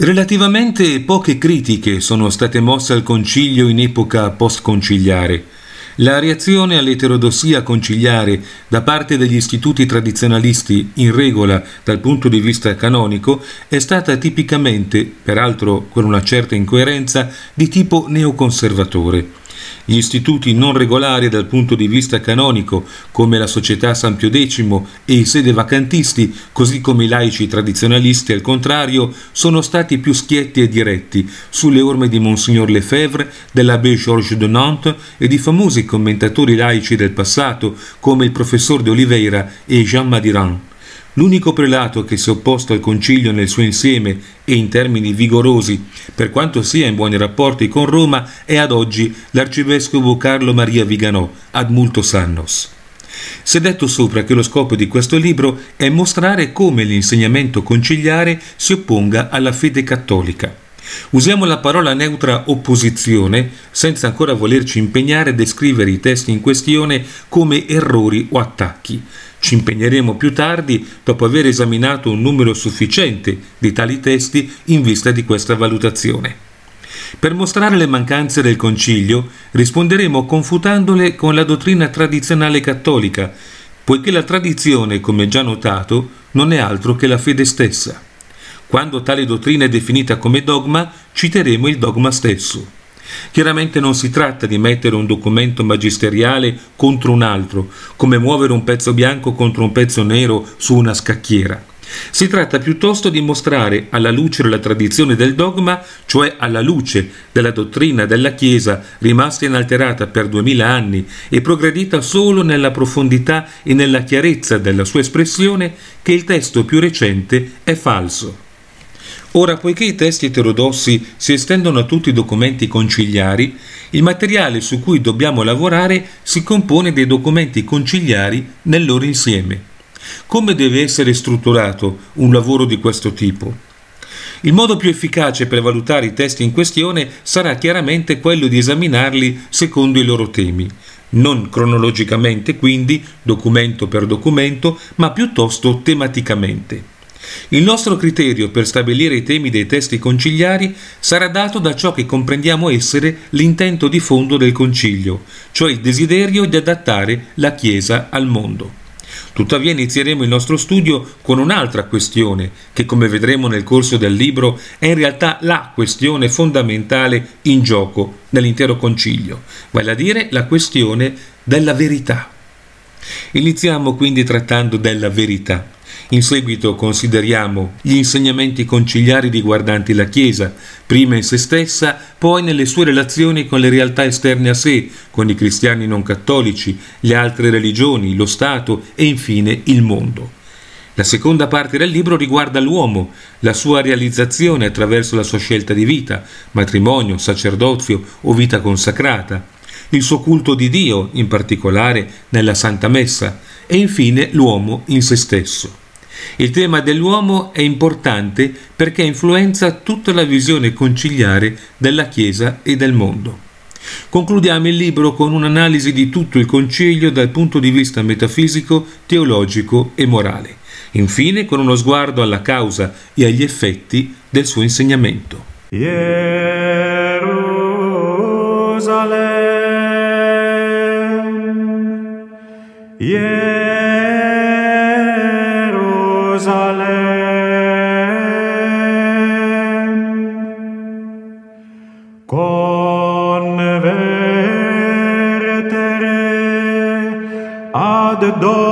Relativamente poche critiche sono state mosse al concilio in epoca post-conciliare. La reazione all'eterodossia conciliare da parte degli istituti tradizionalisti in regola dal punto di vista canonico è stata tipicamente, peraltro con una certa incoerenza, di tipo neoconservatore. Gli istituti non regolari dal punto di vista canonico, come la Società San Pio X e i sedevacantisti, così come i laici tradizionalisti al contrario, sono stati più schietti e diretti sulle orme di Monsignor Lefebvre, dell'abbé Georges de Nantes e di famosi commentatori laici del passato come il professor de Oliveira e Jean Madiran. L'unico prelato che si è opposto al concilio nel suo insieme e in termini vigorosi, per quanto sia in buoni rapporti con Roma, è ad oggi l'arcivescovo Carlo Maria Viganò, ad multos annos. Si è detto sopra che lo scopo di questo libro è mostrare come l'insegnamento conciliare si opponga alla fede cattolica. Usiamo la parola neutra opposizione senza ancora volerci impegnare a descrivere i testi in questione come errori o attacchi. Ci impegneremo più tardi, dopo aver esaminato un numero sufficiente di tali testi in vista di questa valutazione. Per mostrare le mancanze del Concilio, risponderemo confutandole con la dottrina tradizionale cattolica, poiché la tradizione, come già notato, non è altro che la fede stessa. Quando tale dottrina è definita come dogma, citeremo il dogma stesso. Chiaramente non si tratta di mettere un documento magisteriale contro un altro, come muovere un pezzo bianco contro un pezzo nero su una scacchiera. Si tratta piuttosto di mostrare alla luce della tradizione del dogma, cioè alla luce della dottrina della Chiesa rimasta inalterata per duemila anni e progredita solo nella profondità e nella chiarezza della sua espressione, che il testo più recente è falso. Ora, poiché i testi eterodossi si estendono a tutti i documenti conciliari, il materiale su cui dobbiamo lavorare si compone dei documenti conciliari nel loro insieme. Come deve essere strutturato un lavoro di questo tipo? Il modo più efficace per valutare i testi in questione sarà chiaramente quello di esaminarli secondo i loro temi, non cronologicamente quindi, documento per documento, ma piuttosto tematicamente. Il nostro criterio per stabilire i temi dei testi conciliari sarà dato da ciò che comprendiamo essere l'intento di fondo del concilio, cioè il desiderio di adattare la Chiesa al mondo. Tuttavia inizieremo il nostro studio con un'altra questione, che come vedremo nel corso del libro è in realtà la questione fondamentale in gioco nell'intero concilio, vale a dire la questione della verità. Iniziamo quindi trattando della verità. In seguito consideriamo gli insegnamenti conciliari riguardanti la Chiesa, prima in se stessa, poi nelle sue relazioni con le realtà esterne a sé, con i cristiani non cattolici, le altre religioni, lo Stato e infine il mondo. La seconda parte del libro riguarda l'uomo, la sua realizzazione attraverso la sua scelta di vita, matrimonio, sacerdozio o vita consacrata, il suo culto di Dio, in particolare nella Santa Messa, e infine l'uomo in se stesso. Il tema dell'uomo è importante perché influenza tutta la visione conciliare della Chiesa e del mondo. Concludiamo il libro con un'analisi di tutto il concilio dal punto di vista metafisico, teologico e morale. Infine con uno sguardo alla causa e agli effetti del suo insegnamento. Jerusalem. the door.